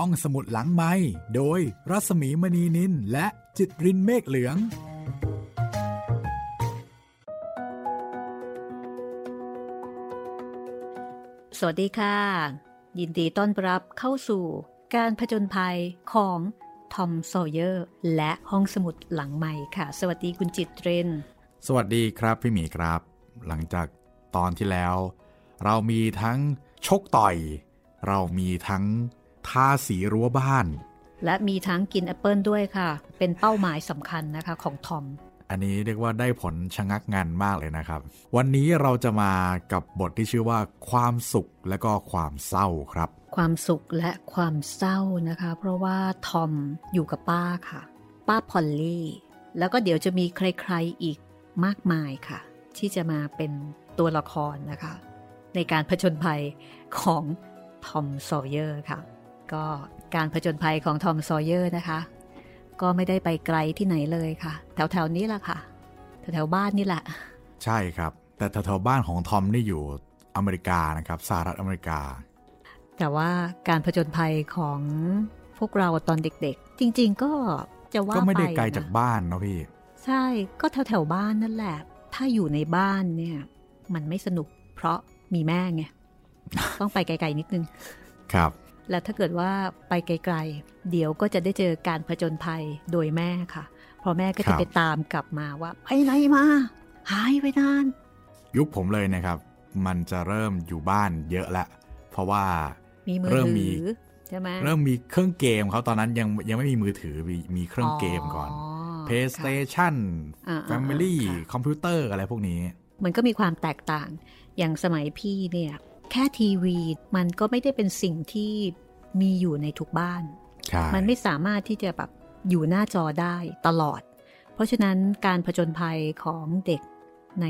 ห้องสมุดหลังใหม่โดยรัศมีมณีนิลและจิตรินเมฆเหลือง สวัสดีค่ะ ยินดีต้อนรับเข้าสู่การผจญภัยของทอม ซอว์เยอร์ และห้องสมุดหลังใหม่ค่ะ สวัสดีคุณจิตริน สวัสดีครับพี่หมีครับ หลังจากตอนที่แล้ว เรามีทั้งชกต่อย เรามีทั้ง ทาสีรั้วบ้าน และมีทั้งกินแอปเปิลด้วยค่ะ เป็นเป้าหมายสำคัญนะคะของทอม อันนี้เรียกว่าได้ผลชะงักงันมากเลยนะครับ วันนี้เราจะมากับบทที่ชื่อว่า ความสุขและก็ความเศร้าครับ ความสุขและความเศร้านะคะ เพราะว่าทอมอยู่กับป้าค่ะ ป้าพอลลี่ แล้วก็เดี๋ยวจะมีใครๆอีกมากมายค่ะ ที่จะมาเป็นตัวละครนะคะ ในการผจญภัยของทอม ซอว์เยอร์ค่ะ ก็การผจญภัยของทอม ซอว์เยอร์นะคะ ก็ไม่ได้ไปไกลที่ไหนเลยค่ะ แถวๆนี้แหละค่ะ แถวๆบ้านนี่แหละ ใช่ครับ แต่แถวๆบ้านของทอมนี่อยู่อเมริกานะครับสหรัฐอเมริกา แต่ว่าการผจญภัยของพวกเราตอนเด็กๆ จริงๆก็จะว่าก็ไม่ได้ปไกลนะจากบ้านเนาะพี่ ใช่ก็แถวแถวๆบ้านนั่นแหละ ถ้าอยู่ในบ้านเนี่ย มันไม่สนุกเพราะมีแม่ไงต้องไปไกลๆนิดนึง ครับ แล้วถ้าเกิดว่าไปไกลๆ เดี๋ยวก็จะได้เจอการผจญภัยโดยแม่ค่ะเพราะแม่ก็ครัจะบไปตามกลับมาว่าไปไหนมา หายไปนาน ยุคผมเลยนะครับ มันจะเริ่มอยู่บ้านเยอะละ เพราะว่ามีมือเริ่มมีถือใช่ไหมเริ่มมีเครื่องเกมเขาตอนนั้นยังยังไม่มีมือถือมีมีเครื่องเกมก่อน PlayStation อ่าๆๆ Family ค่ะคอมพิวเตอร์อะไรพวกนี้ มันก็มีความแตกต่างอย่างสมัยพี่เนี่ย แค่ทีวีมันก็ไม่ได้เป็นสิ่งที่มีอยู่ในทุกบ้านใช่มันไม่สามารถที่จะแบบอยู่หน้าจอได้ตลอด เพราะฉะนั้นการผจญภัยของเด็กใน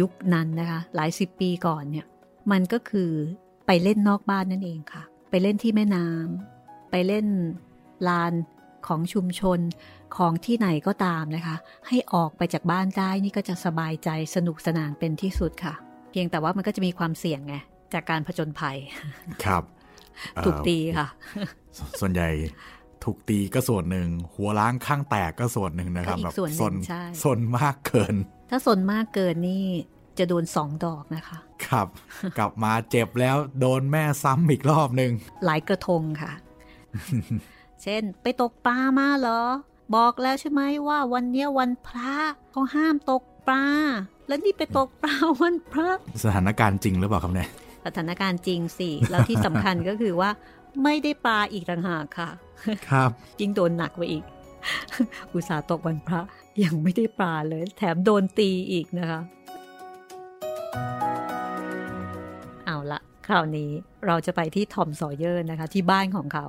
ยุคนั้นนะคะ หลายสิบปีก่อนเนี่ย มันก็คือไปเล่นนอกบ้านนั่นเองค่ะ ไปเล่นที่แม่น้ำไปเล่นลานของชุมชนของที่ไหนก็ตามนะคะ ให้ออกไปจากบ้านได้นี่ก็จะสบายใจสนุกสนานเป็นที่สุดค่ะ เพียงแต่ว่ามันก็จะมีความเสี่ยงไง จากการผจญภัย ครับเอ่อถูกตีค่ะสส่วนใหญ่ถูกตีก็ส่วนหนึ่ง หัวล้างข้างแตกก็ส่วนหนึ่งนะครับก็อีกแบบส่วนหนึ่งซนใช่ซนมากเกิน ถ้าสนมากเกินนี่จะโดนสองดอกนะคะ ครับ กลับมาเจ็บแล้วโดนแม่ซ้ำอีกรอบหนึ่งหลายกระทงค่ะ เช่น ไปตกปลามาเหรอ บอกแล้วใช่ไหมว่าวันเนี้ยวันพระเขาห้ามตกปลา แล้วนี่ไปตกปลาวันพระ สถานการณ์จริงหรือเปล่าครับเนี่ย สถานการณ์จริงสิ แล้วที่สำคัญก็คือว่า ไม่ได้ปลาอีกต่างหากค่ะ ครับยิ่งโดนหนักไปอีก อุตส่าห์ตกวันพระ ยังไม่ได้ปลาเลย แถมโดนตีอีกนะคะ เอาละคราวนี้เราจะไปที่ทอม ซอว์เยอร์นะคะ ที่บ้านของเขา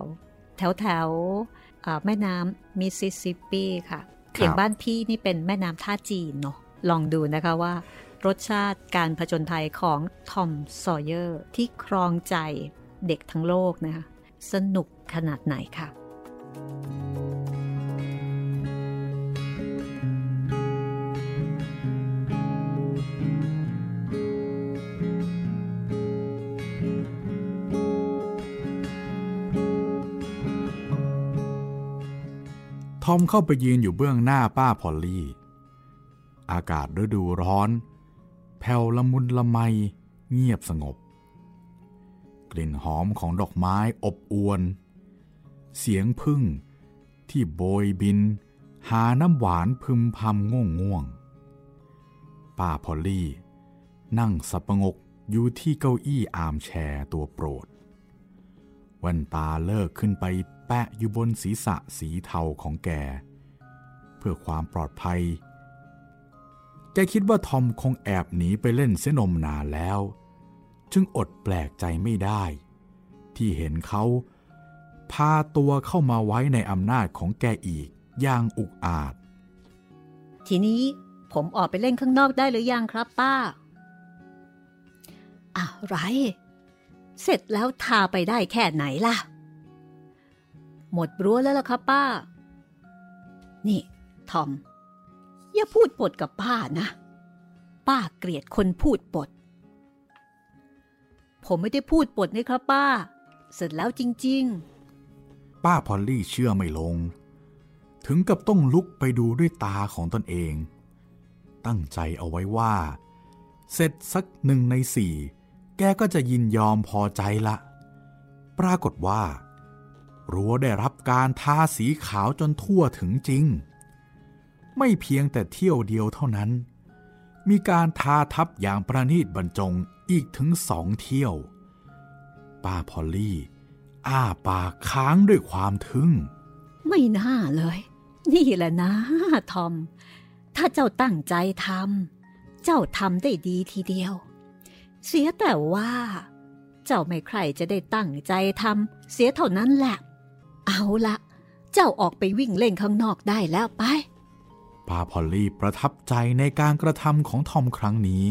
แถวแถวๆอ่าแม่น้ำมิสซิสซิปปีค่ะครับอย่างบ้านพี่นี่เป็นแม่น้ำท่าจีนเนาะลองดูนะคะว่า รสชาติการผจญภัยของทอม ซอว์เยอร์ ที่ครองใจเด็กทั้งโลกนะคะสนุกขนาดไหนค่ะทอมเข้าไปยืนอยู่เบื้องหน้าป้าพอลลี่ อากาศฤดูร้อน แผ่วละมุนละไมเงียบสงบ กลิ่นหอมของดอกไม้อบอวน เสียงพึ่งที่โบยบิน หาน้ำหวานพึมพำง่วงง่วงป้าพอลลี่ นั่งสับประงกอยู่ที่เก้าอี้อามแชร์ตัวโปรดแว่นตาเลิกขึ้นไปแปะอยู่บนศีรษะสีเทาของแก เพื่อความปลอดภัย แกคิดว่าทอมคงแอบหนีไปเล่นเสนมนานแล้ว จึงอดแปลกใจไม่ได้ ที่เห็นเขาพาตัวเข้ามาไว้ในอำนาจของแกอีกอย่างอุกอาจ ทีนี้ผมออกไปเล่นข้างนอกได้หรือยังครับป้าอะไร เสร็จแล้วทาไปได้แค่ไหนล่ะ หมดรั้วแล้วล่ะครับป้า นี่ ทอม อย่าพูดปดกับป้านะ ป้าเกลียดคนพูดปด ผมไม่ได้พูดปดนี่ครับป้า เสร็จแล้วจริง ๆ ป้าพอลลี่เชื่อไม่ลง ถึงกับต้องลุกไปดูด้วยตาของตนเอง ตั้งใจเอาไว้ว่า เสร็จสักหนึ่งในสี่แกก็จะยินยอมพอใจละ ปรากฏว่ารั้วได้รับการทาสีขาวจนทั่วถึงจริง ไม่เพียงแต่เที่ยวเดียวเท่านั้น มีการทาทับอย่างประณีตบรรจงอีกถึงสองเที่ยว ป้าพอลลี่ อ้าปากค้างด้วยความทึ่ง ไม่น่าเลย นี่แหละนะทอม ถ้าเจ้าตั้งใจทำเจ้าทำได้ดีทีเดียว เสียแต่ว่า เจ้าไม่ใคร่จะได้ตั้งใจทำเสียเท่านั้นแหละ เอาละเจ้าออกไปวิ่งเล่นข้างนอกได้แล้วไป ป้าพอลลี่ประทับใจในการกระทำของทอมครั้งนี้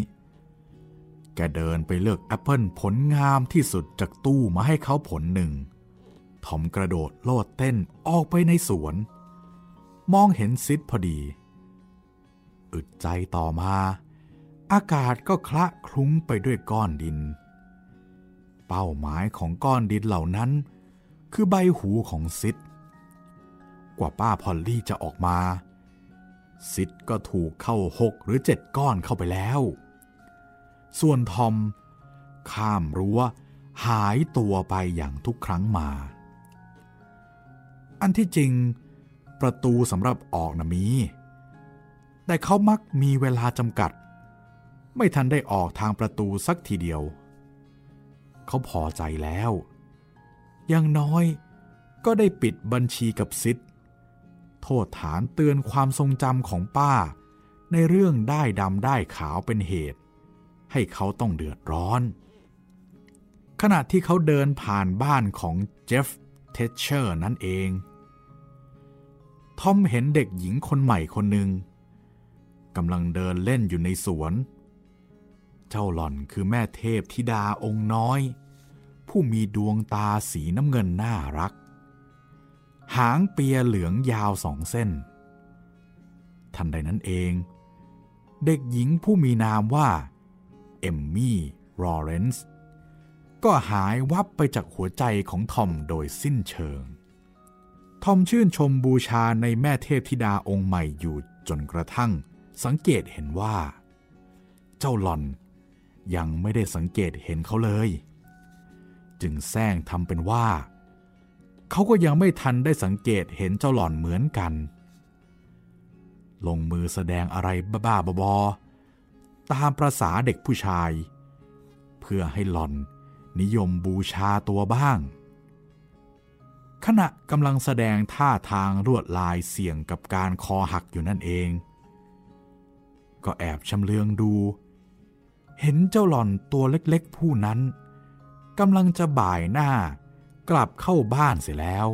แกเดินไปเลือกแอปเปิลผลงามที่สุดจากตู้มาให้เขาผลหนึ่ง ทอมกระโดดโลดเต้นออกไปในสวน มองเห็นซิดพอดี อึดใจต่อมา อากาศก็คละคลุ้งไปด้วยก้อนดิน เป้าหมายของก้อนดินเหล่านั้น คือใบหูของซิดกว่าป้าพอลลี่จะออกมา ซิดก็ถูกเข้าหกหรือเจ็ดก้อนเข้าไปแล้ว ส่วนทอม ข้ามรั้วหายตัวไปอย่างทุกครั้งมา อันที่จริง ประตูสำหรับออกนะมี แต่เขามักมีเวลาจำกัด ไม่ทันได้ออกทางประตูสักทีเดียว เขาพอใจแล้วอย่างน้อยก็ได้ปิดบัญชีกับซิด โทษฐานเตือนความทรงจำของป้า ในเรื่องด้ายดำด้ายขาวเป็นเหตุ ให้เขาต้องเดือดร้อน ขณะที่เขาเดินผ่านบ้านของเจฟฟ์ แทตเชอร์นั่นเอง ทอมเห็นเด็กหญิงคนใหม่คนหนึ่งกำลังเดินเล่นอยู่ในสวน เจ้าหล่อนคือแม่เทพธิดาองค์น้อย ผู้มีดวงตาสีน้ำเงินน่ารัก หางเปียเหลืองยาวสองเส้น ทันใดนั้นเอง เด็กหญิงผู้มีนามว่า เอมมี่รอเรนซ์ก็หายวับไปจากหัวใจของทอมโดยสิ้นเชิง ทอมชื่นชมบูชาในแม่เทพธิดาองค์ใหม่อยู่จนกระทั่งสังเกตเห็นว่า เจ้าหล่อนยังไม่ได้สังเกตเห็นเขาเลย จึงแซงทำเป็นว่า เขาก็ยังไม่ทันได้สังเกตเห็นเจ้าหล่อนเหมือนกัน ลงมือแสดงอะไรบ้าๆบอๆตามประษาเด็กผู้ชาย เพื่อให้หล่อนนิยมบูชาตัวบ้าง ขณะกำลังแสดงท่าทางรวดลายเสี่ยงกับการคอหักอยู่นั่นเอง ก็แอบชำเลืองดู เห็นเจ้าหล่อนตัวเล็กๆผู้นั้นกำลังจะบ่ายหน้า กลับเข้าบ้านเสียแล้ว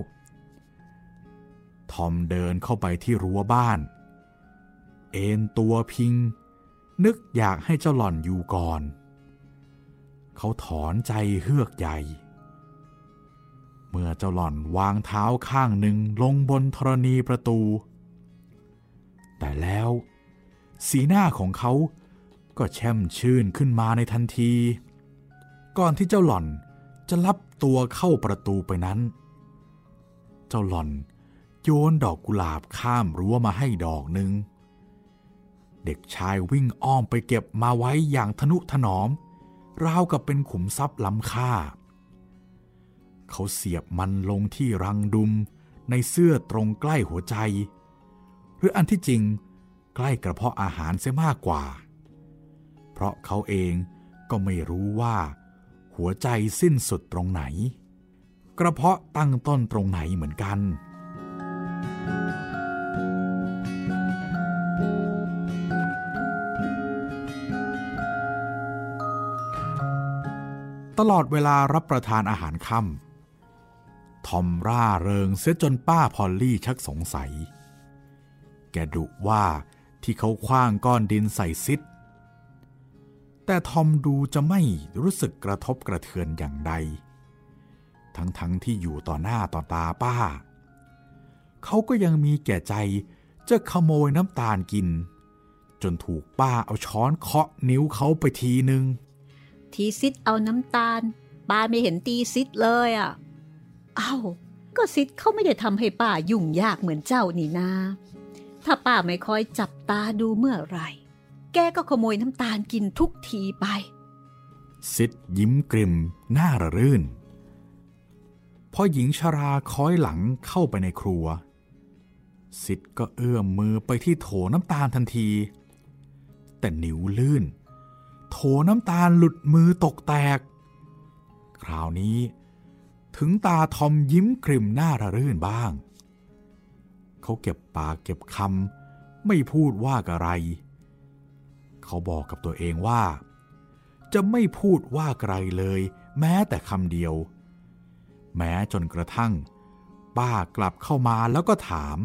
ทอมเดินเข้าไปที่รั้วบ้าน เอนตัวพิง นึกอยากให้เจ้าหล่อนอยู่ก่อน เขาถอนใจเฮือกใหญ่ เมื่อเจ้าหล่อนวางเท้าข้างหนึ่งลงบนธรณีประตู แต่แล้วสีหน้าของเขาก็แช่มชื่นขึ้นมาในทันที ก่อนที่เจ้าหล่อน จะลับตัวเข้าประตูไปนั้น เจ้าหล่อนโยนดอกกุหลาบข้ามรั้วมาให้ดอกหนึ่ง เด็กชายวิ่งอ้อมไปเก็บมาไว้อย่างทนุถนอม ราวกับเป็นขุมทรัพย์ล้ำค่า เขาเสียบมันลงที่รังดุมในเสื้อตรงใกล้หัวใจ หรืออันที่จริงใกล้กระเพาะอาหารเสียมากกว่า เพราะเขาเองก็ไม่รู้ว่า หัวใจสิ้นสุดตรงไหน กระเพาะตั้งต้นตรงไหนเหมือนกัน ตลอดเวลารับประทานอาหารค่ำทอมร่าเริงเสียจนป้าพอลลี่ชักสงสัย แกดุว่าที่เขาคว้างก้อนดินใส่ซิด แต่ทอมดูจะไม่รู้สึกกระทบกระเทือนอย่างใด ทั้งๆทที่อยู่ต่อหน้าต่อตาป้า เขาก็ยังมีแก่ใจจะขโมยน้ำตาลกิน จนถูกป้าเอาช้อนเคาะนิ้วเขาไปทีนึง ทีซิดเอาน้ำตาล ป้าไม่เห็นตีซิดเลยอะเอ้าก็ซิดเขาไม่ได้ทำให้ป้ายุ่งยากเหมือนเจ้านี่นาถ้าป้าไม่คอยจับตาดูเมื่อไหร่ แกก็ขโมยน้ำตาลกินทุกทีไป ซิดยิ้มกริมหน้าระรื่น พอหญิงชราคอยหลังเข้าไปในครัว ซิดก็เอื้อมมือไปที่โถน้ำตาลทันที แต่นิ้วลื่น โถน้ำตาลหลุดมือตกแตก คราวนี้ถึงตาทอมยิ้มกริมหน้าระรื่นบ้าง เขาเก็บปากเก็บคำไม่พูดว่าอะไร เขาบอกกับตัวเองว่า จะไม่พูดว่าไกลเลย แม้แต่คำเดียว แม้จนกระทั่ง ป้ากลับเข้ามาแล้วก็ถาม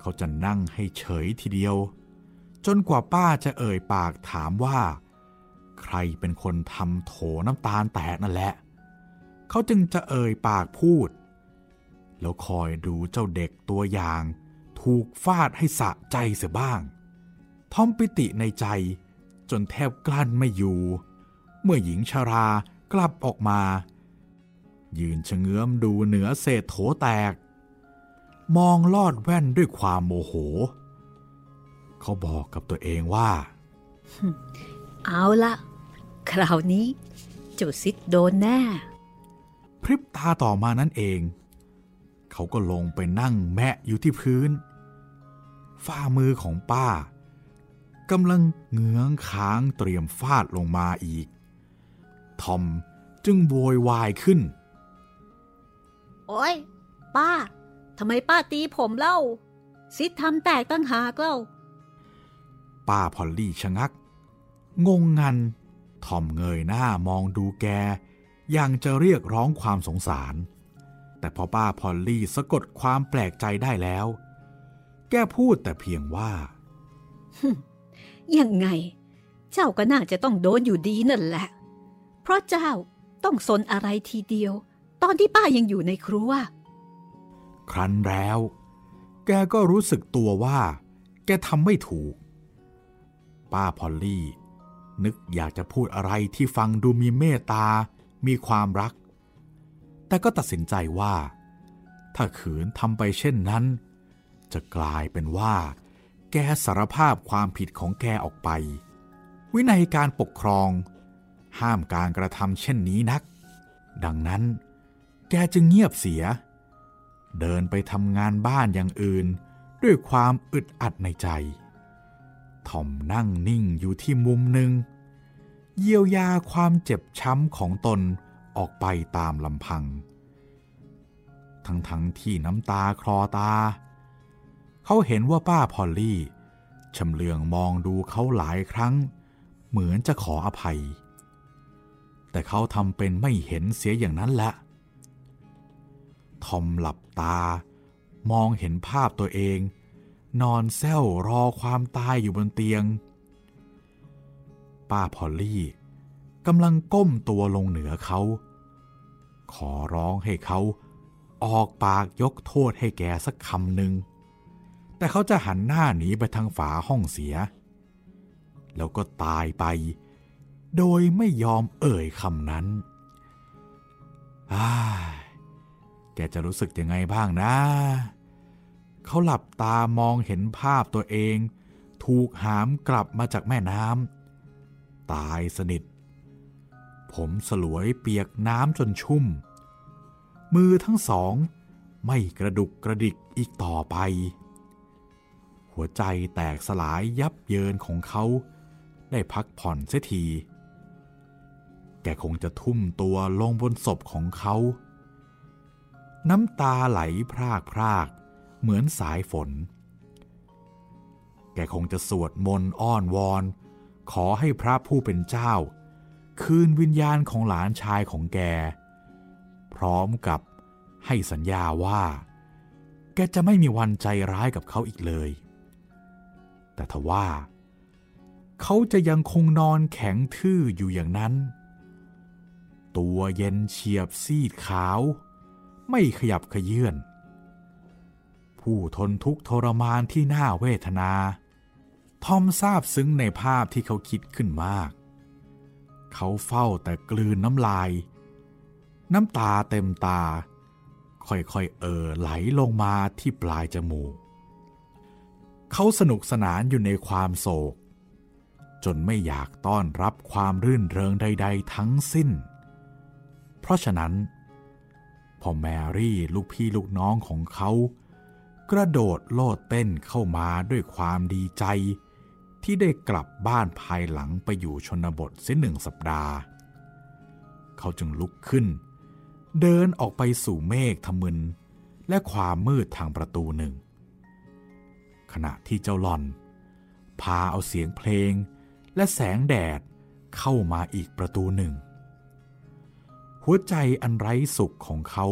เขาจะนั่งให้เฉยทีเดียว จนกว่าป้าจะเอ่ยปากถามว่า ใครเป็นคนทำโถน้ำตาลแตกนั่นแหละ เขาจึงจะเอ่ยปากพูด แล้วคอยดูเจ้าเด็กตัวอย่าง ถูกฟาดให้สะใจเสียบ้าง ทอมปิติในใจ จนแทบกลั้นไม่อยู่ เมื่อหญิงชารากลับออกมา ยืนชะเงื้อมดูเหนือเศษโถแตก มองลอดแว่นด้วยความโมโห เขาบอกกับตัวเองว่า เอาละคราวนี้เจ้าซิดโดนแน่ พริบตาต่อมานั่นเอง เขาก็ลงไปนั่งแมะอยู่ที่พื้น ฝ่ามือของป้า กำลังเงื้องค้างเตรียมฟาดลงมาอีก ทอมจึงโวยวายขึ้น โอ้ยป้าทำไมป้าตีผมเล่า ซิดทำแตกตั้งหากเล่า ป้าพอลลี่ชะงัก งงงันทอมเงยหน้ามองดูแกยังจะเรียกร้องความสงสาร แต่พอป้าพอลลี่สะกดความแปลกใจได้แล้ว แกพูดแต่เพียงว่า ยังไง เจ้าก็น่าจะต้องโดนอยู่ดีนั่นแหละ เพราะเจ้าต้องซนอะไรทีเดียว ตอนที่ป้ายังอยู่ในครัว ครั้นแล้ว แกก็รู้สึกตัวว่า แกทำไม่ถูก ป้าพอลลี่ นึกอยากจะพูดอะไรที่ฟังดูมีเมตตา มีความรัก แต่ก็ตัดสินใจว่า ถ้าขืนทำไปเช่นนั้น จะกลายเป็นว่า แกสารภาพความผิดของแกออกไป วินัยการปกครอง ห้ามการกระทำเช่นนี้นัก ดังนั้น แกจึงเงียบเสีย เดินไปทำงานบ้านอย่างอื่น ด้วยความอึดอัดในใจทอมนั่งนิ่งอยู่ที่มุมหนึ่ง เยียวยาความเจ็บช้ำของตนออกไปตามลำพัง ทั้งทั้งที่น้ำตาคลอตา เขาเห็นว่าป้าพอลลี่ชำเลืองมองดูเขาหลายครั้ง เหมือนจะขออภัย แต่เขาทำเป็นไม่เห็นเสียอย่างนั้นแหละทอมหลับตามองเห็นภาพตัวเอง นอนแซวรอความตายอยู่บนเตียง ป้าพอลลี่กำลังก้มตัวลงเหนือเขา ขอร้องให้เขาออกปากยกโทษให้แกสักคำหนึ่ง แต่เขาจะหันหน้าหนีไปทางฝาห้องเสีย แล้วก็ตายไป โดยไม่ยอมเอ่ยคำนั้นอ้าแกจะรู้สึกยังไงบ้างนะ เขาหลับตามองเห็นภาพตัวเอง ถูกหามกลับมาจากแม่น้ำตายสนิท ผมสลวยเปียกน้ำจนชุ่ม มือทั้งสองไม่กระดุกกระดิกอีกต่อไป หัวใจแตกสลายยับเยินของเขา ได้พักผ่อนเสียที แกคงจะทุ่มตัวลงบนศพของเขา น้ำตาไหลพรากพรากเหมือนสายฝน แกคงจะสวดมนต์อ้อนวอน ขอให้พระผู้เป็นเจ้า คืนวิญญาณของหลานชายของแก พร้อมกับให้สัญญาว่า แกจะไม่มีวันใจร้ายกับเขาอีกเลย แต่ทว่า เขาจะยังคงนอนแข็งทื่ออยู่อย่างนั้น ตัวเย็นเฉียบซีดขาว ไม่ขยับขยื่นผู้ทนทุกทรมานที่น่าเวทนา ทอมทราบซึ้งในภาพที่เขาคิดขึ้นมาก เขาเฝ้าแต่กลืนน้ำลาย น้ำตาเต็มตา ค่อยๆเอ่อไหลลงมาที่ปลายจมูก เขาสนุกสนานอยู่ในความโศก จนไม่อยากต้อนรับความรื่นเริงใด ๆ ทั้งสิ้น เพราะฉะนั้น พอแมรี่ลูกพี่ลูกน้องของเขา กระโดดโลดเต้นเข้ามาด้วยความดีใจ ที่ได้กลับบ้านภายหลังไปอยู่ชนบทเสียหนึ่งสัปดาห์ เขาจึงลุกขึ้น เดินออกไปสู่เมฆทมึนและความมืดทางประตูหนึ่ง ขณะที่เจ้าหลอน พาเอาเสียงเพลงและแสงแดดเข้ามาอีกประตูหนึ่ง หัวใจอันไร้สุขของเขา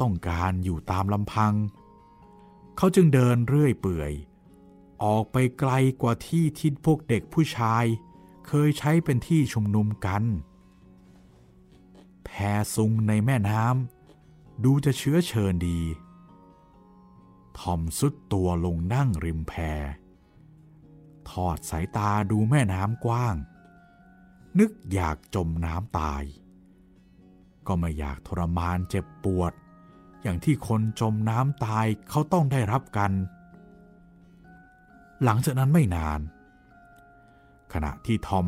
ต้องการอยู่ตามลำพัง เขาจึงเดินเรื่อยเปื่อย ออกไปไกลกว่าที่ที่พวกเด็กผู้ชาย เคยใช้เป็นที่ชุมนุมกัน แพซุงในแม่น้ำดูจะเชื้อเชิญดี ทอมสุดตัวลงนั่งริมแพ ทอดสายตาดูแม่น้ำกว้าง นึกอยากจมน้ำตาย ก็ไม่อยากทรมานเจ็บปวด อย่างที่คนจมน้ำตายเขาต้องได้รับกัน หลังจากนั้นไม่นาน ขณะที่ทอม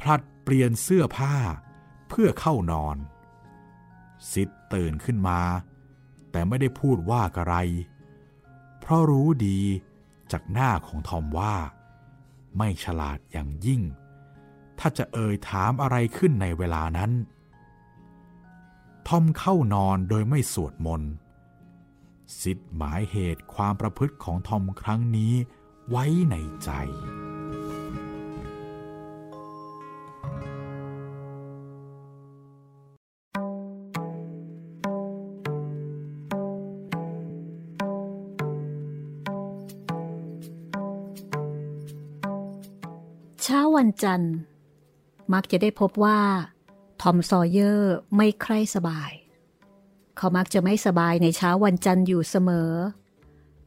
พลัดเปลี่ยนเสื้อผ้าเพื่อเข้านอน ซิดตื่นขึ้นมา แต่ไม่ได้พูดว่าอะไร เพราะรู้ดีจากหน้าของทอมว่า ไม่ฉลาดอย่างยิ่ง ถ้าจะเอ่ยถามอะไรขึ้นในเวลานั้น ทอมเข้านอนโดยไม่สวดมนต์สิดหมายเหตุความประพฤติของทอมครั้งนี้ไว้ในใจ จันทร์ มักจะได้พบว่า ทอมซอเยอร์ไม่ใคร่สบาย เขามักจะไม่สบายในเช้าวันจันทร์อยู่เสมอ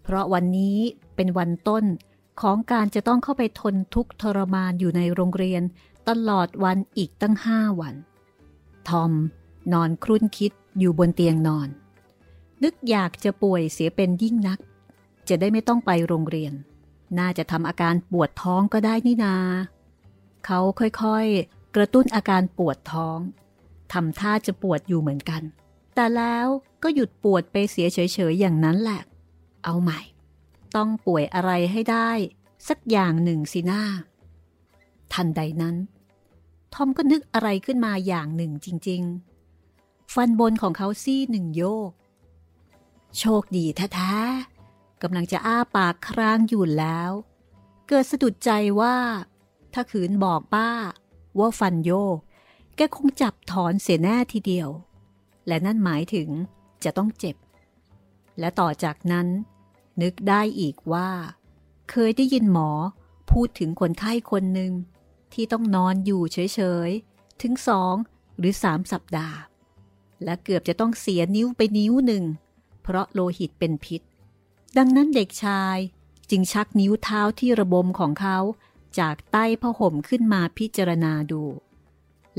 เพราะวันนี้เป็นวันต้นของการจะต้องเข้าไปทนทุกข์ทรมานอยู่ในโรงเรียนตลอดวันอีกตั้งห้าวัน ทอมนอนครุ่นคิดอยู่บนเตียงนอน นึกอยากจะป่วยเสียเป็นยิ่งนัก จะได้ไม่ต้องไปโรงเรียน น่าจะทำอาการปวดท้องก็ได้นี่นา เขาค่อยๆ กระตุ้นอาการปวดท้องทำท่าจะปวดอยู่เหมือนกัน แต่แล้วก็หยุดปวดไปเสียเฉยๆอย่างนั้นแหละ เอาใหม่ ต้องป่วยอะไรให้ได้ สักอย่างหนึ่งสิน้า ทันใดนั้น ทอมก็นึกอะไรขึ้นมาอย่างหนึ่งจริง ๆ ฟันบนของเขาซี่หนึ่งโยก โชคดีแท้ๆกำลังจะอ้าปากครางอยู่แล้ว เกิดสะดุดใจว่า ถ้าขืนบอกป้า ว่าฟันโยก แกคงจับถอนเสียแน่ทีเดียว และนั่นหมายถึงจะต้องเจ็บ และต่อจากนั้น นึกได้อีกว่า เคยได้ยินหมอพูดถึงคนไข้คนหนึ่งที่ต้องนอนอยู่เฉยๆ ถึงสองหรือสามสัปดาห์ และเกือบจะต้องเสียนิ้วไปนิ้วหนึ่ง เพราะโลหิตเป็นพิษ ดังนั้นเด็กชายจึงชักนิ้วเท้าที่ระบมของเขา จากใต้ผ้าห่มขึ้นมาพิจารณาดู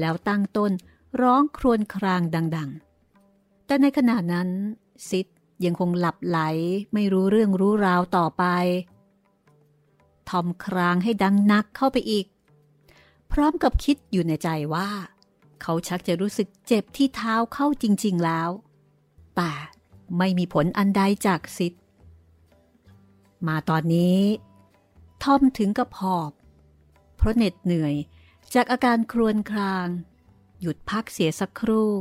แล้วตั้งต้นร้องครวญครางดัง ๆ แต่ในขณะนั้นซิดยังคงหลับไหลไม่รู้เรื่องรู้ราวต่อไป ทอมครางให้ดังนักเข้าไปอีก พร้อมกับคิดอยู่ในใจว่า เขาชักจะรู้สึกเจ็บที่เท้าเข้าจริง ๆแล้ว แต่ไม่มีผลอันใดจากซิดมาตอนนี้ ทอมถึงกับหอบ เพราะเหน็ดเหนื่อยจากอาการครวญคราง หยุดพักเสียสักครู่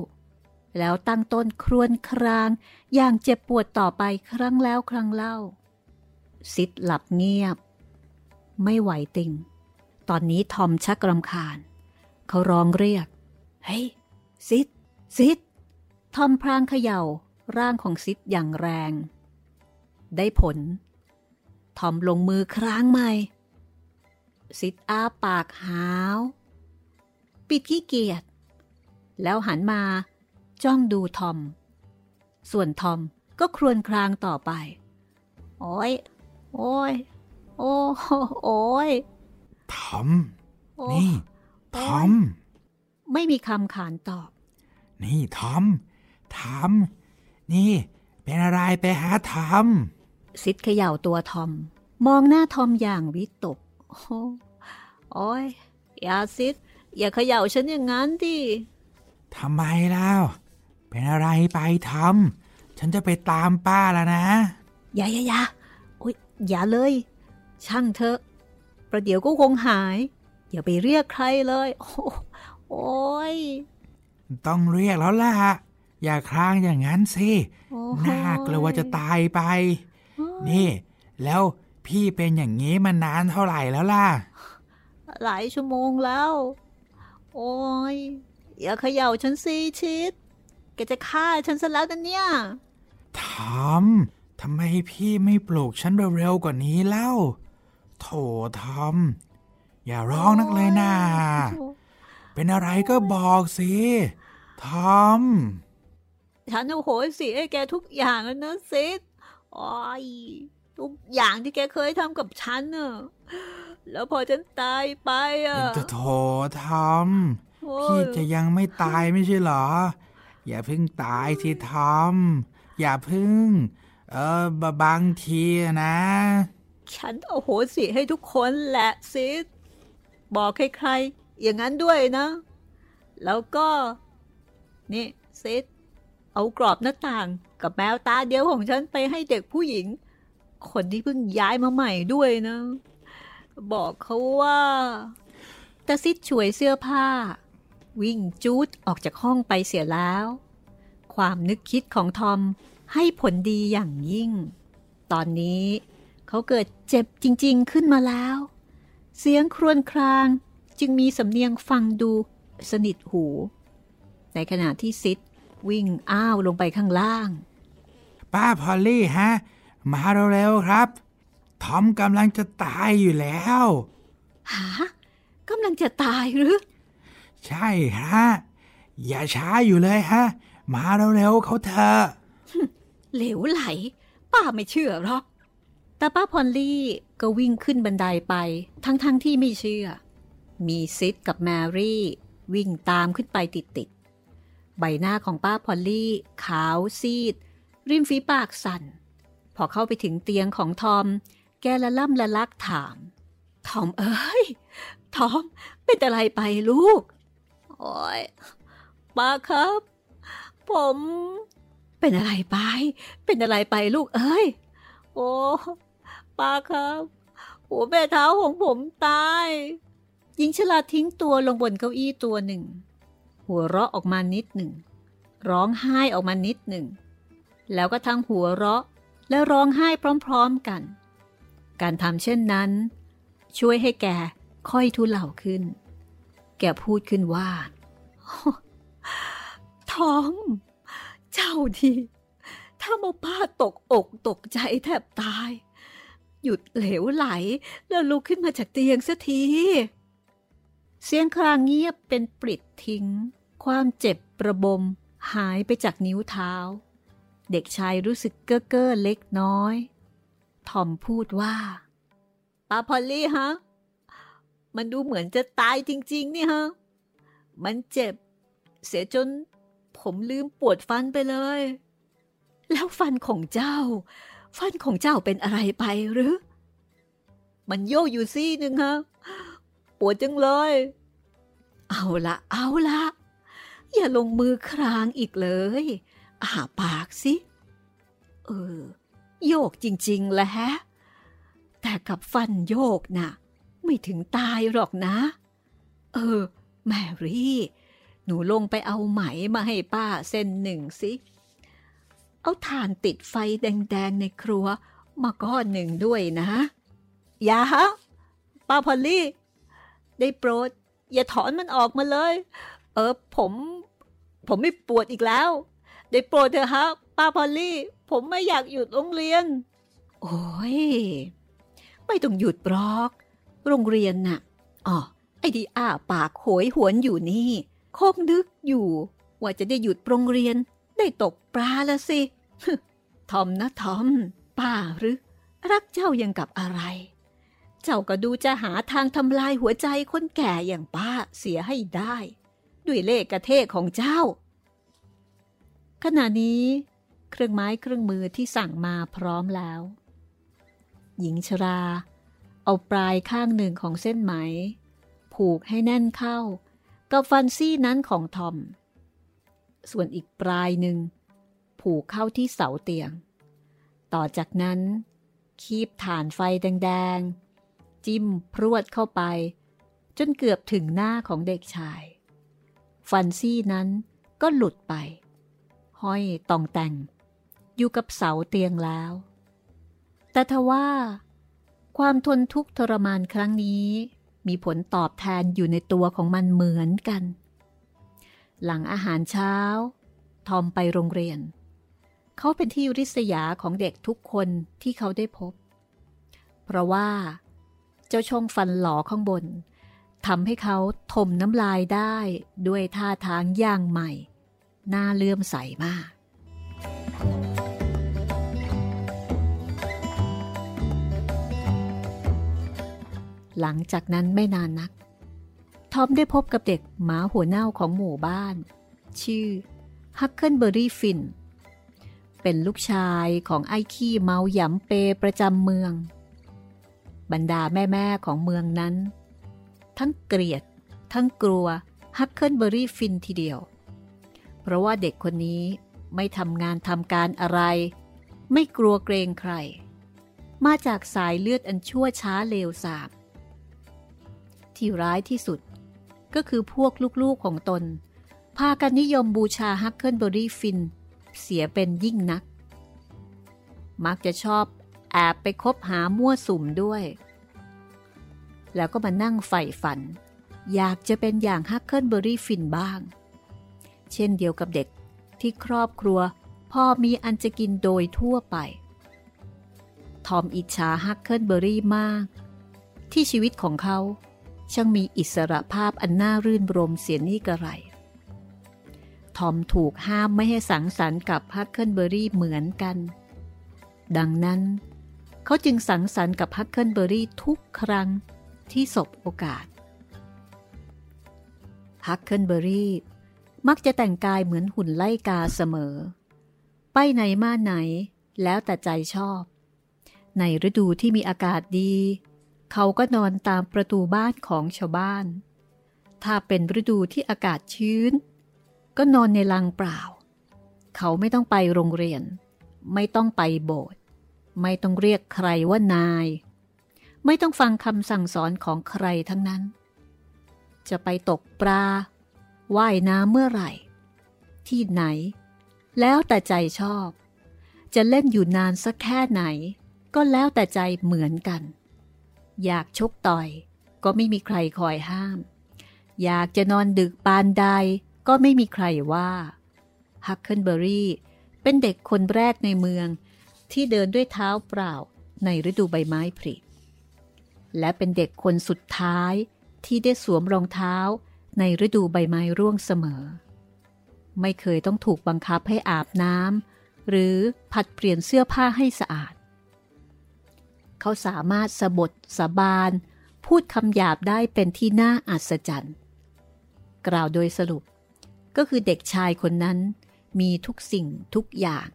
แล้วตั้งต้นครวญคราง อย่างเจ็บปวดต่อไปครั้งแล้วครั้งเล่า ซิดหลับเงียบ ไม่ไหวติง ตอนนี้ทอมชักรำคาญ เขาร้องเรียก เฮ้ย ซิดซิดทอมพรางเขย่าร่างของซิดอย่างแรง ได้ผล ทอมลงมือครั้งใหม่ สิทธิ์อาปากหาว ปิดขี้เกียจ แล้วหันมาจ้องดูทอม ส่วนทอมก็ครวญครางต่อไป โอ้ย โอ้ย โอ้โอ้ยทอม นี่ทอม ไม่มีคำขานตอบ นี่ทอมทอม นี่ เป็นอะไรไปหาทอมซิดเขย่าตัวทอม มองหน้าทอมอย่างวิตก โอ้ยอย่าซิดอย่าเขย่าฉันอย่างนั้นดิทำไมเล่าเป็นอะไรไปทอมฉันจะไปตามป้าแล้วนะอย่าอย่าอย่าโอ้ยอย่าเลย ช่างเถอะ ประเดี๋ยวก็คงหาย อย่าไปเรียกใครเลย โอ้ยต้องเรียกแล้วล่ะ อย่าคลางอย่างนั้นสิน่ากลัวจะตายไป นี่ แล้ว พี่เป็นอย่างนี้มานานเท่าไหร่แล้วล่ะ หลายชั่วโมงแล้ว โอ้ยอย่าเขย่าฉันสิชิดแกจะฆ่าฉันซะแล้วนะเนี่ยทอมทำไมพี่ไม่ปลุกฉันเร็วๆกว่านี้เล่า โถทอม อย่าร้องนักเลยนะ เป็นอะไรก็บอกสิทอม ฉันโอ้โหสิให้แกทุกอย่างแล้วนะซิดโอ้ย ทุกอย่างที่แกเคยทำกับฉันเนอะแล้วพอฉันตายไปอะจะโถทอมพี่จะยังไม่ตายไม่ใช่เหรอ อย่าเพิ่งตายสิทอมอย่าพึ่ง เออบางทีนะ ฉันโอ้โหสิให้ทุกคนแหละซิดบอกใครๆอย่างนั้นด้วยนะ แล้วก็ นี่ซิดเอากรอบหน้าต่างกับแมวตาเดียวของฉันไปให้เด็กผู้หญิง คนที่เพิ่งย้ายมาใหม่ด้วยนะ บอกเขาว่าตาซิดช่วยเสื้อผ้า วิ่งจูดออกจากห้องไปเสียแล้ว ความนึกคิดของทอมให้ผลดีอย่างยิ่ง ตอนนี้เขาเกิดเจ็บจริงๆขึ้นมาแล้ว เสียงครวญครางจึงมีสำเนียงฟังดูสนั่นหู ในขณะที่ซิดวิ่งอ้าวลงไปข้างล่าง ป้าพอลลี่ฮะ มาเร็วๆครับ ทอมกำลังจะตายอยู่แล้วหากำลังจะตายหรือ ใช่ฮะ อย่าช้าอยู่เลยฮะ มาเร็วๆเข้าเถอะเหลวไหล ป้าไม่เชื่อหรอกแต่ป้าพอลลี่ก็วิ่งขึ้นบันไดไป ทั้งๆทที่ไม่เชื่อ มีซิดกับแมรี่วิ่งตามขึ้นไปติดๆใบหน้าของป้าพอลลี่ ขาวซีด ริมฝีปากสั่น พอเข้าไปถึงเตียงของทอม แกละล่ำละลักถาม ทอมเอ้ย ทอม เป็นอะไรไปลูก โอ้ยป้าครับ ผม เป็นอะไรไป เป็นอะไรไปลูกเอ้ย โอ้ป้าครับหัวแม่เท้าของผมตายหญิงชราทิ้งตัวลงบนเก้าอี้ตัวหนึ่ง หัวเราะออกมานิดหนึ่ง ร้องไห้ออกมานิดหนึ่ง แล้วก็ทั้งหัวเราะ และร้องไห้พร้อมๆกัน การทำเช่นนั้น ช่วยให้แกค่อยทุเลาขึ้น แกพูดขึ้นว่า ท้อง เจ้าดีถ้าโมป้าตกอกตกใจแทบตาย หยุดเหลวไหลแล้วลุกขึ้นมาจากเตียงสักที เสียงครางเงียบเป็นปริดทิ้ง ความเจ็บประบมหายไปจากนิ้วเท้า เด็กชายรู้สึกเก้อเก้อเล็กน้อย ทอมพูดว่าป้าพอลลี่ฮะ มันดูเหมือนจะตายจริง ๆ นี่ฮะ มันเจ็บ เสียจนผมลืมปวดฟันไปเลย แล้วฟันของเจ้า ฟันของเจ้าเป็นอะไรไปหรือ มันโยกอยู่ซี่หนึ่งฮะ ปวดจังเลย เอาละเอาละอย่าลงมือครางอีกเลย อาปากสิ เออ โยกจริง ๆแหละแต่กับฟันโยกนะ่ะ ไม่ถึงตายหรอกนะ เออ แมรี่ หนูลงไปเอาไหมมาให้ป้าเส้นหนึ่งสิ เอาถ่านติดไฟแดงๆในครัว มาก้อนหนึ่งด้วยนะอย่าฮะป้าพอลลี่ ได้โปรด อย่าถอนมันออกมาเลย เออผม ผมไม่ปวดอีกแล้ว ได้โปรดเถอะฮะป้าพอลลี่ ผมไม่อยากหยุดโรงเรียน โอ้ย ไม่ต้องหยุดบล็อก โรงเรียนน่ะอ๋อไอ้ที่อ้าปากโหยหวนอยู่นี่คงนึกอยู่ ว่าจะได้หยุดโรงเรียน ได้ตกปลาละสิทอมนะทอม ป้าหรือ รักเจ้ายังกับอะไร เจ้าก็ดูจะหาทางทำลายหัวใจคนแก่อย่างป้าเสียให้ได้ ด้วยเลขกระเทกของเจ้า ขณะนี้เครื่องไม้เครื่องมือที่สั่งมาพร้อมแล้ว หญิงชรา เอาปลายข้างหนึ่งของเส้นไหม ผูกให้แน่นเข้า กับฟันซี่นั้นของทอม ส่วนอีกปลายหนึ่ง ผูกเข้าที่เสาเตียง ต่อจากนั้น คีบฐานไฟแดงๆ จิ้มพรวดเข้าไป จนเกือบถึงหน้าของเด็กชาย ฟันซี่นั้นก็หลุดไป ห้อยตองแต่ง อยู่กับเสาเตียงแล้ว แต่ทว่า ความทนทุกข์ทรมานครั้งนี้ มีผลตอบแทนอยู่ในตัวของมันเหมือนกัน หลังอาหารเช้า ทอมไปโรงเรียน เขาเป็นที่ริษยาของเด็กทุกคนที่เขาได้พบ เพราะว่า เจ้าชงฟันหลอข้างบนทำให้เขาทมน้ำลายได้ด้วยท่าทางย่างใหม่ น่าเลื่อมใสมาก หลังจากนั้นไม่นานนัก ทอมได้พบกับเด็กหมาหัวเน่าของหมู่บ้าน ชื่อฮักเคิลเบอรี่ฟิน เป็นลูกชายของไอ้ขี้เมาหยำเปประจำเมือง บรรดาแม่ๆของเมืองนั้น ทั้งเกลียด ทั้งกลัวฮักเคิลเบอรี่ฟินทีเดียว เพราะว่าเด็กคนนี้ไม่ทำงานทำการอะไร ไม่กลัวเกรงใคร มาจากสายเลือดอันชั่วช้าเลวทรามที่ร้ายที่สุด ก็คือพวกลูกๆของตน พากันนิยมบูชาฮักเคิลเบอรี่ฟิน เสียเป็นยิ่งนัก มักจะชอบแอบไปคบหามั่วสุมด้วย แล้วก็มานั่งใฝ่ฝัน อยากจะเป็นอย่างฮักเคิลเบอรี่ฟินบ้าง เช่นเดียวกับเด็กที่ครอบครัวพ่อมีอันจะกินโดยทั่วไป ทอมอิจฉาฮักเคิลเบอรี่มาก ที่ชีวิตของเขาช่างมีอิสรภาพอันน่ารื่นรมย์เสียนี่กระไร ทอมถูกห้ามไม่ให้สังสรรค์กับฮักเคิลเบอรี่เหมือนกัน ดังนั้น เขาจึงสังสรรค์กับฮักเคิลเบอรี่ทุกครั้งที่สบโอกาสฮักเคิลเบอรี่ มักจะแต่งกายเหมือนหุ่นไล่กาเสมอ ไปไหนมาไหน แล้วแต่ใจชอบ ในฤดูที่มีอากาศดี เขาก็นอนตามประตูบ้านของชาวบ้าน ถ้าเป็นฤดูที่อากาศชื้น ก็นอนในลังเปล่า เขาไม่ต้องไปโรงเรียน ไม่ต้องไปโบสถ์ไม่ต้องเรียกใครว่านาย ไม่ต้องฟังคำสั่งสอนของใครทั้งนั้น จะไปตกปลา ว่ายน้ำเมื่อไหร่ ที่ไหน แล้วแต่ใจชอบ จะเล่นอยู่นานสักแค่ไหน ก็แล้วแต่ใจเหมือนกัน อยากชกต่อย ก็ไม่มีใครคอยห้าม อยากจะนอนดึกปานใดก็ไม่มีใครว่าฮักเคิลเบอรี่เป็นเด็กคนแรกในเมืองที่เดินด้วยเท้าเปล่าในฤดูใบไม้ผลิและเป็นเด็กคนสุดท้ายที่ได้สวมรองเท้า ในฤดูใบไม้ร่วงเสมอ ไม่เคยต้องถูกบังคับให้อาบน้ำหรือผัดเปลี่ยนเสื้อผ้าให้สะอาด เขาสามารถสะบดสะบาน พูดคำหยาบได้เป็นที่น่าอัศจรรย์ กล่าวโดยสรุป ก็คือเด็กชายคนนั้น มีทุกสิ่งทุกอย่าง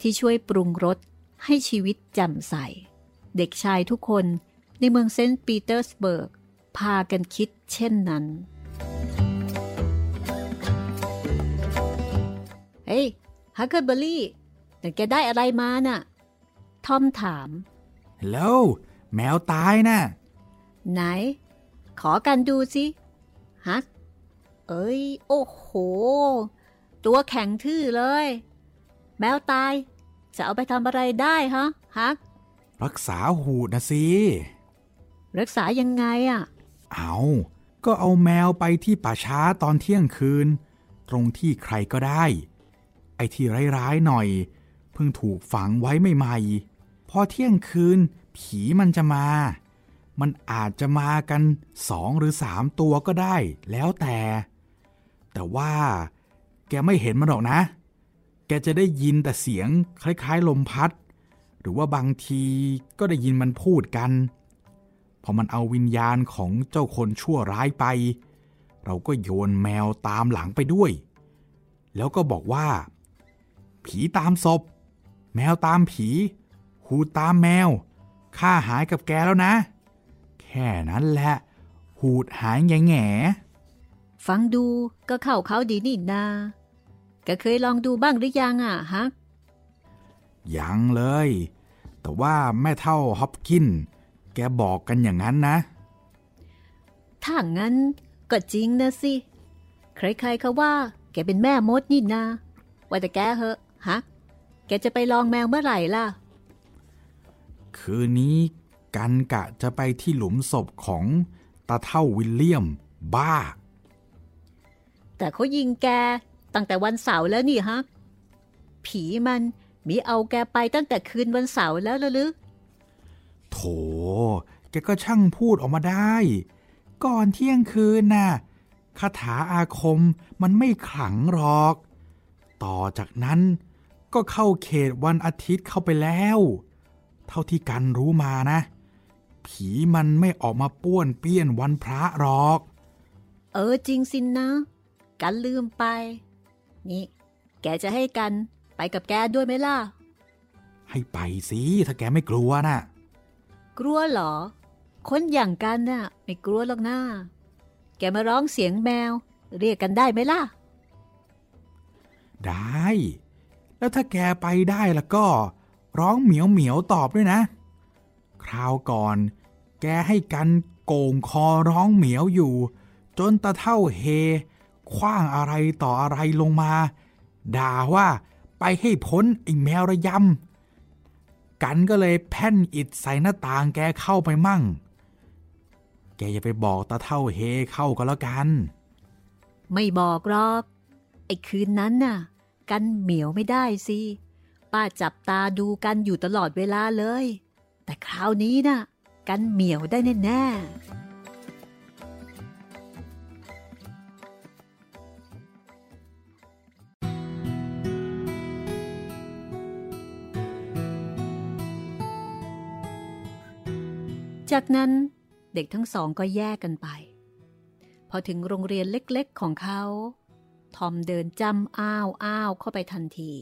ที่ช่วยปรุงรสให้ชีวิตแจ่มใส เด็กชายทุกคนในเมืองเซนต์ปีเตอร์สเบิร์ก พากันคิดเช่นนั้น เฮ้ยฮักเกิลเบอร์รี่แต่แกได้อะไรมาน่ะ ทอมถาม แล้วแมวตายนะ่ะ ไหน ขอกันดูสิ ฮัก เอ้ย โอ้โห ตัวแข็งทื่อเลย แมวตาย จะเอาไปทำอะไรได้ฮะ ฮัก รักษาหูดนะสิ รักษายังไงอะเอาก็เอาแมวไปที่ป่าช้าตอนเที่ยงคืน ตรงที่ใครก็ได้ ไอ้ที่ร้ายๆหน่อย เพิ่งถูกฝังไว้ใหม่ๆ พอเที่ยงคืนผีมันจะมา มันอาจจะมากันสองหรือสามตัวก็ได้ แล้วแต่ แต่ว่าแกไม่เห็นมันหรอกนะ แกจะได้ยินแต่เสียงคล้ายๆ ลมพัด หรือว่าบางทีก็ได้ยินมันพูดกัน พอมันเอาวิญญาณของเจ้าคนชั่วร้ายไป เราก็โยนแมวตามหลังไปด้วย แล้วก็บอกว่า ผีตามศพ แมวตามผี หูตามแมว ข้าหายกับแกแล้วนะ แค่นั้นแหละ หูดหายแง่แง่ฟังดูก็เข้าเขาดีนี่นาแกเคยลองดูบ้างหรือยังอะฮักยังเลย แต่ว่าแม่เท่าฮอปกิน แกบอกกันอย่างนั้นนะ ถ้างั้นก็จริงนะสิ ใครๆเขาว่า แกเป็นแม่มดนี่นา ว่าแต่แกเหอะ ฮะ แกจะไปลองแมวเมื่อไหร่ล่ะ คืนนี้กันกะจะไปที่หลุมศพของตาเท่าวิลเลียม บ้า แต่เขายิงแกตั้งแต่วันเสาร์แล้วนี่ฮะ ผีมันมีเอาแกไปตั้งแต่คืนวันเสาร์แล้วละลึกโถ แกก็ช่างพูดออกมาได้ ก่อนเที่ยงคืนน่ะคาถาอาคมมันไม่ขลังหรอก ต่อจากนั้น ก็เข้าเขตวันอาทิตย์เข้าไปแล้ว เท่าที่กันรู้มานะ ผีมันไม่ออกมาป้วนเปี้ยนวันพระหรอก เออจริงสินนะ กันลืมไป นี่ แกจะให้กันไปกับแกด้วยไหมล่ะ ให้ไปสิถ้าแกไม่กลัวน่ะ กลัวเหรอ คนอย่างกันน่ะ ไม่กลัวหรอกนะแกมาร้องเสียงแมว เรียกกันได้ไหมล่ะ ได้ แล้วถ้าแกไปได้แล้วก็ ร้องเหมียวเหมียวตอบด้วยนะ คราวก่อน แกให้กันโก่งคอร้องเหมียวอยู่ จนตาเท่าเฮคว้างอะไรต่ออะไรลงมา ด่าว่าไปให้พ้นไอ้แมวระยำกันก็เลยแผ่นอิดใส่หน้าต่างแกเข้าไปมั่ง แกอย่าไปบอกตาเท่าเฮเข้าก็แล้วกัน ไม่บอกหรอก ไอ้คืนนั้นน่ะ กันเหมียวไม่ได้สิ ป้าจับตาดูกันอยู่ตลอดเวลาเลย แต่คราวนี้น่ะ กันเหมียวได้แน่ๆจากนั้นเด็กทั้งสองก็แยกกันไป พอถึงโรงเรียนเล็กๆของเขา ทอมเดินจำอ้าวอ้าวเข้าไปทันที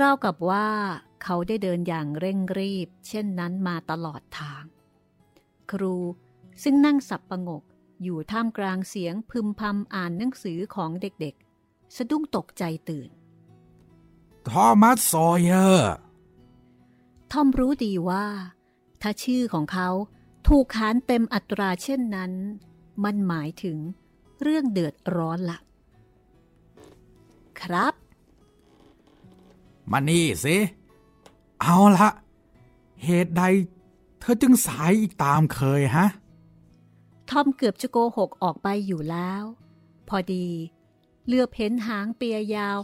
ราวกับว่าเขาได้เดินอย่างเร่งรีบ เช่นนั้นมาตลอดทาง ครูซึ่งนั่งสับประงกอยู่ท่ามกลางเสียงพึมพำอ่านหนังสือของเด็กๆ สะดุ้งตกใจตื่น ทอมัส ซอว์เยอร์ทอมรู้ดีว่า ถ้าชื่อของเขาถูกขานเต็มอัตราเช่นนั้น มันหมายถึงเรื่องเดือดร้อนละ ครับ มานี่สิ เอาละ เหตุใดเธอจึงสายอีกตามเคยฮะ ทอมเกือบจะโกหกออกไปอยู่แล้ว พอดี เลือบเห็นหางเปียยาว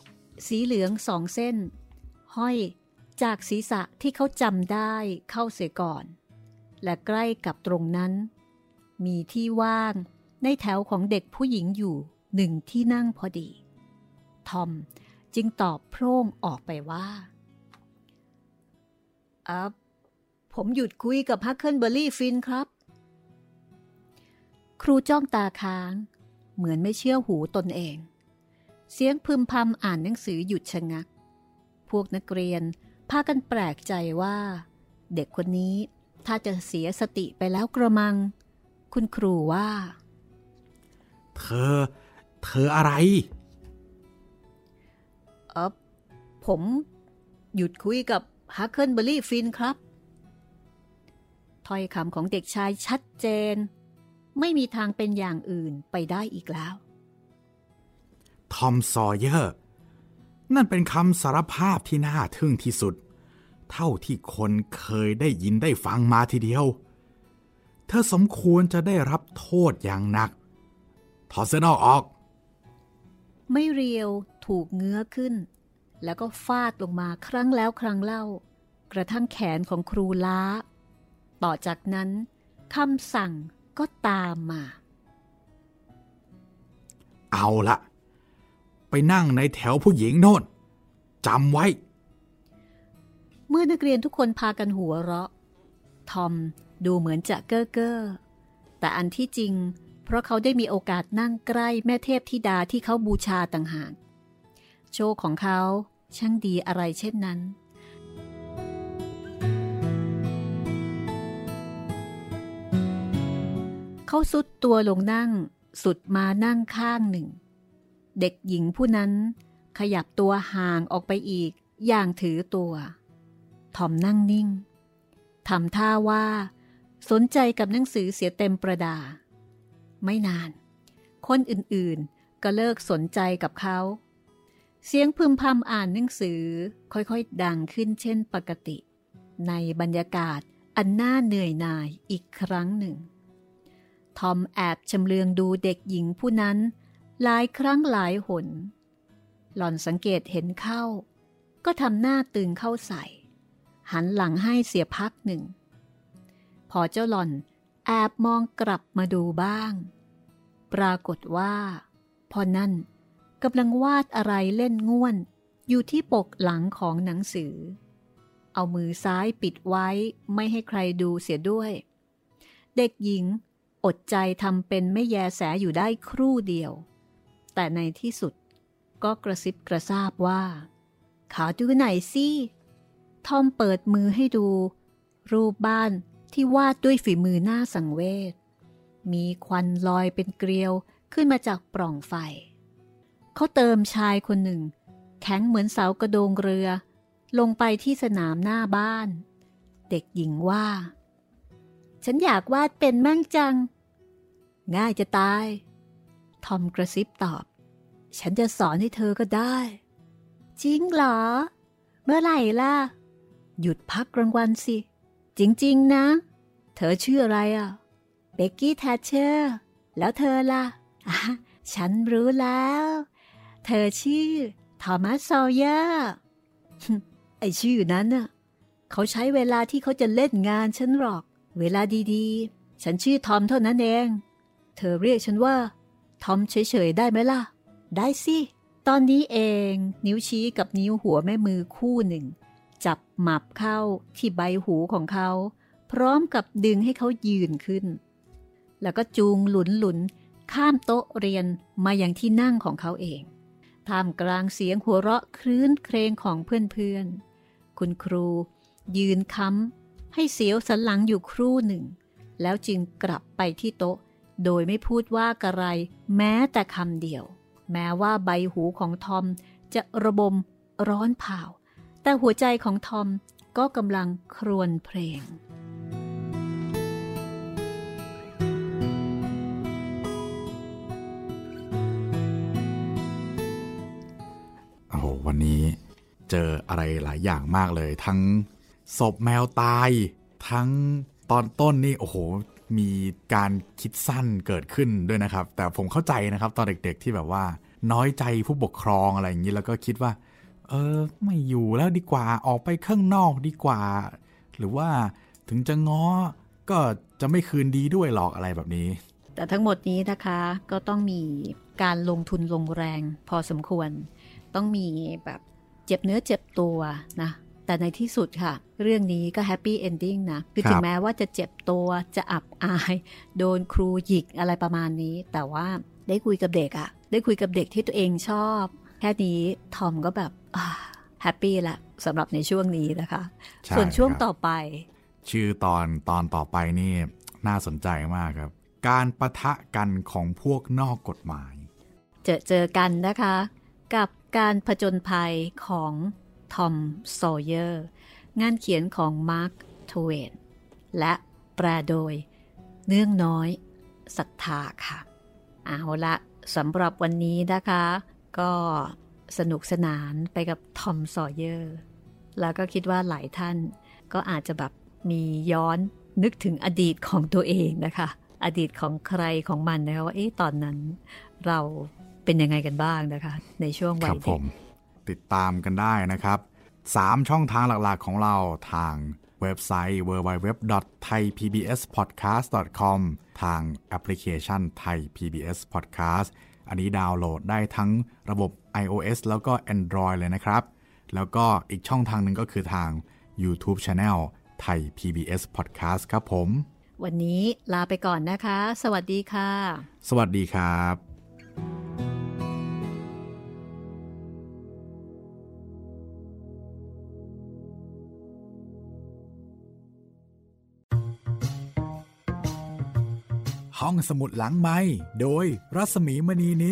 สีเหลืองสองเส้น ห้อยจากศีรษะที่เขาจำได้เข้าเสียก่อน และใกล้กับตรงนั้น มีที่ว่างในแถวของเด็กผู้หญิงอยู่หนึ่งที่นั่งพอดี ทอมจึงตอบโพร่งออกไปว่าอับผมหยุดคุยกับฮักเคิลเบอร์รี่ฟินครับ ครูจ้องตาค้าง เหมือนไม่เชื่อหูตนเอง เสียงพึมพำอ่านหนังสือหยุดชะงัก พวกนักเรียนพากันแปลกใจว่า เด็กคนนี้ถ้าจะเสียสติไปแล้วกระมัง คุณครูว่า เธอ เธออะไร เออผมหยุดคุยกับฮักเคิลเบอร์รี่ฟินครับถ้อยคำของเด็กชายชัดเจน ไม่มีทางเป็นอย่างอื่นไปได้อีกแล้ว ทอมซอว์เยอร์ นั่นเป็นคำสารภาพที่น่าทึ่งที่สุด เท่าที่คนเคยได้ยินได้ฟังมาทีเดียว เธอสมควรจะได้รับโทษอย่างหนัก ถอดเสื้อนอกออก ไม่เรียว ถูกเงื้อขึ้น แล้วก็ฟาดลงมาครั้งแล้วครั้งเล่า กระทั่งแขนของครูล้า ต่อจากนั้นคำสั่งก็ตามมา เอาละไปนั่งในแถวผู้หญิงโน่นจำไว้ เมื่อนักเรียนทุกคนพากันหัวเราะ ทอมดูเหมือนจะเก้อเก้อแต่อันที่จริง เพราะเขาได้มีโอกาสนั่งใกล้แม่เทพธิดาที่เขาบูชาต่างหาก โชคของเขาช่างดีอะไรเช่นนั้น เขาสุดตัวลงนั่ง สุดมานั่งข้างหนึ่ง เด็กหญิงผู้นั้นขยับตัวห่างออกไปอีกอย่างถือตัว ทอมนั่งนิ่งทำท่าว่า สนใจกับหนังสือเสียเต็มประดา ไม่นาน คนอื่นๆก็เลิกสนใจกับเขา เสียงพึมพำอ่านหนังสือค่อยๆดังขึ้นเช่นปกติ ในบรรยากาศอันน่าเหนื่อยหน่ายอีกครั้งหนึ่ง ทอมแอบชำเลืองดูเด็กหญิงผู้นั้น หลายครั้งหลายหน หล่อนสังเกตเห็นเข้า ก็ทำหน้าตึงเข้าใส่ หันหลังให้เสียพักหนึ่ง พอเจ้าหล่อนแอบมองกลับมาดูบ้าง ปรากฏว่า พอนั่น กำลังวาดอะไรเล่นง่วน อยู่ที่ปกหลังของหนังสือ เอามือซ้ายปิดไว้ไม่ให้ใครดูเสียด้วย เด็กหญิงอดใจทำเป็นไม่แยแสอยู่ได้ครู่เดียว แต่ในที่สุดก็กระซิบกระซาบว่าขอดูหนสิทอมเปิดมือให้ดู รูปบ้านที่วาดด้วยฝีมือหน้าสังเวชมีควันลอยเป็นเกลียวขึ้นมาจากปล่องไฟ เขาเติมชายคนหนึ่ง แข็งเหมือนเสากระโดงเรือ ลงไปที่สนามหน้าบ้าน เด็กหญิงว่า ฉันอยากวาดเป็นมั่งจัง ง่ายจะตาย ทอมกระซิบตอบ ฉันจะสอนให้เธอก็ได้ จริงเหรอ เมื่อไหร่ล่ะ หยุดพักกลางวันสิ จริง ๆ นะ เธอชื่ออะไรอะ เบกกี้แทชเชอร์ แล้วเธอล่ะฉันรู้แล้ว เธอชื่อทอมัส ซอว์เยอร์ไอ้ชื่อนั้นน่ะเขาใช้เวลาที่เขาจะเล่นงานฉันหรอก เวลาดีๆ ฉันชื่อทอมเท่านั้นเอง เธอเรียกฉันว่า ทอมเฉยๆได้ไหมล่ะ ได้สิ ตอนนี้เองนิ้วชี้กับนิ้วหัวแม่มือคู่หนึ่ง จับหมับเข้าที่ใบหูของเขา พร้อมกับดึงให้เขายืนขึ้น แล้วก็จูงหลุนหลุนข้ามโต๊ะเรียนมาอย่างที่นั่งของเขาเอง ท่ามกลางเสียงหัวเราะคลื้นเครงของเพื่อนๆ คุณครู ยืนค้ำให้เสียวสันหลังอยู่ครู่หนึ่ง แล้วจึงกลับไปที่โต๊ะ โดยไม่พูดว่ากระไร แม้แต่คำเดียว แม้ว่าใบหูของทอมจะระบมร้อนเผาแต่หัวใจของทอมก็กำลังครวญเพลง วันนี้ เจออะไรหลายอย่างมากเลย ทั้งศพแมวตาย ทั้งตอนต้นนี่โอ้โห มีการคิดสั้นเกิดขึ้นด้วยนะครับ แต่ผมเข้าใจนะครับ ตอนเด็กๆที่แบบว่า น้อยใจผู้ปกครองอะไรอย่างนี้แล้วก็คิดว่า เออไม่อยู่แล้วดีกว่าออกไปข้างนอกดีกว่า หรือว่าถึงจะง้อก็จะไม่คืนดีด้วยหรอกอะไรแบบนี้ แต่ทั้งหมดนี้นะคะก็ต้องมีการลงทุนลงแรงพอสมควร ต้องมีแบบเจ็บเนื้อเจ็บตัวนะ แต่ในที่สุดค่ะ เรื่องนี้ก็ happy ending นะ คือถึงแม้ว่าจะเจ็บตัวจะอับอาย โดนครูหยิกอะไรประมาณนี้ แต่ว่าได้คุยกับเด็กอะได้คุยกับเด็กที่ตัวเองชอบ แค่นี้ทอมก็แบบ happy ละสำหรับในช่วงนี้นะคะ ส่วนช่วงต่อไป ชื่อตอนตอนต่อไปนี่น่าสนใจมากครับ การปะทะกันของพวกนอกกฎหมาย เจอเจอกันนะคะ กับ การผจญภัยของทอม ซอว์เยอร์ งานเขียนของมาร์คทเวนและแปลโดย เนื่องน้อยศรัทธาค่ะ เอาละสำหรับวันนี้นะคะ ก็สนุกสนานไปกับทอม ซอว์เยอร์ แล้วก็คิดว่าหลายท่านก็อาจจะแบบมีย้อนนึกถึงอดีตของตัวเองนะคะ อดีตของใครของมันนะคะว่าเอ๊ะตอนนั้นเรา เป็นยังไงกันบ้างนะคะ ในช่วงวัยเด็กติดตามกันได้นะครับ 3 ช่องทางหลักๆของเราทางเว็บไซต์ www.thaipbspodcast.com ทางแอปพลิเคชัน Thai PBS Podcast อันนี้ดาวน์โหลดได้ทั้งระบบ iOS แล้วก็ Android เลยนะครับ แล้วก็อีกช่องทางหนึ่งก็คือทาง YouTube Channel ไทย PBS Podcast ครับผม วันนี้ลาไปก่อนนะคะ สวัสดีค่ะ สวัสดีครับ ห้องสมุดหลังไม้โดยรัสมีมณีนิ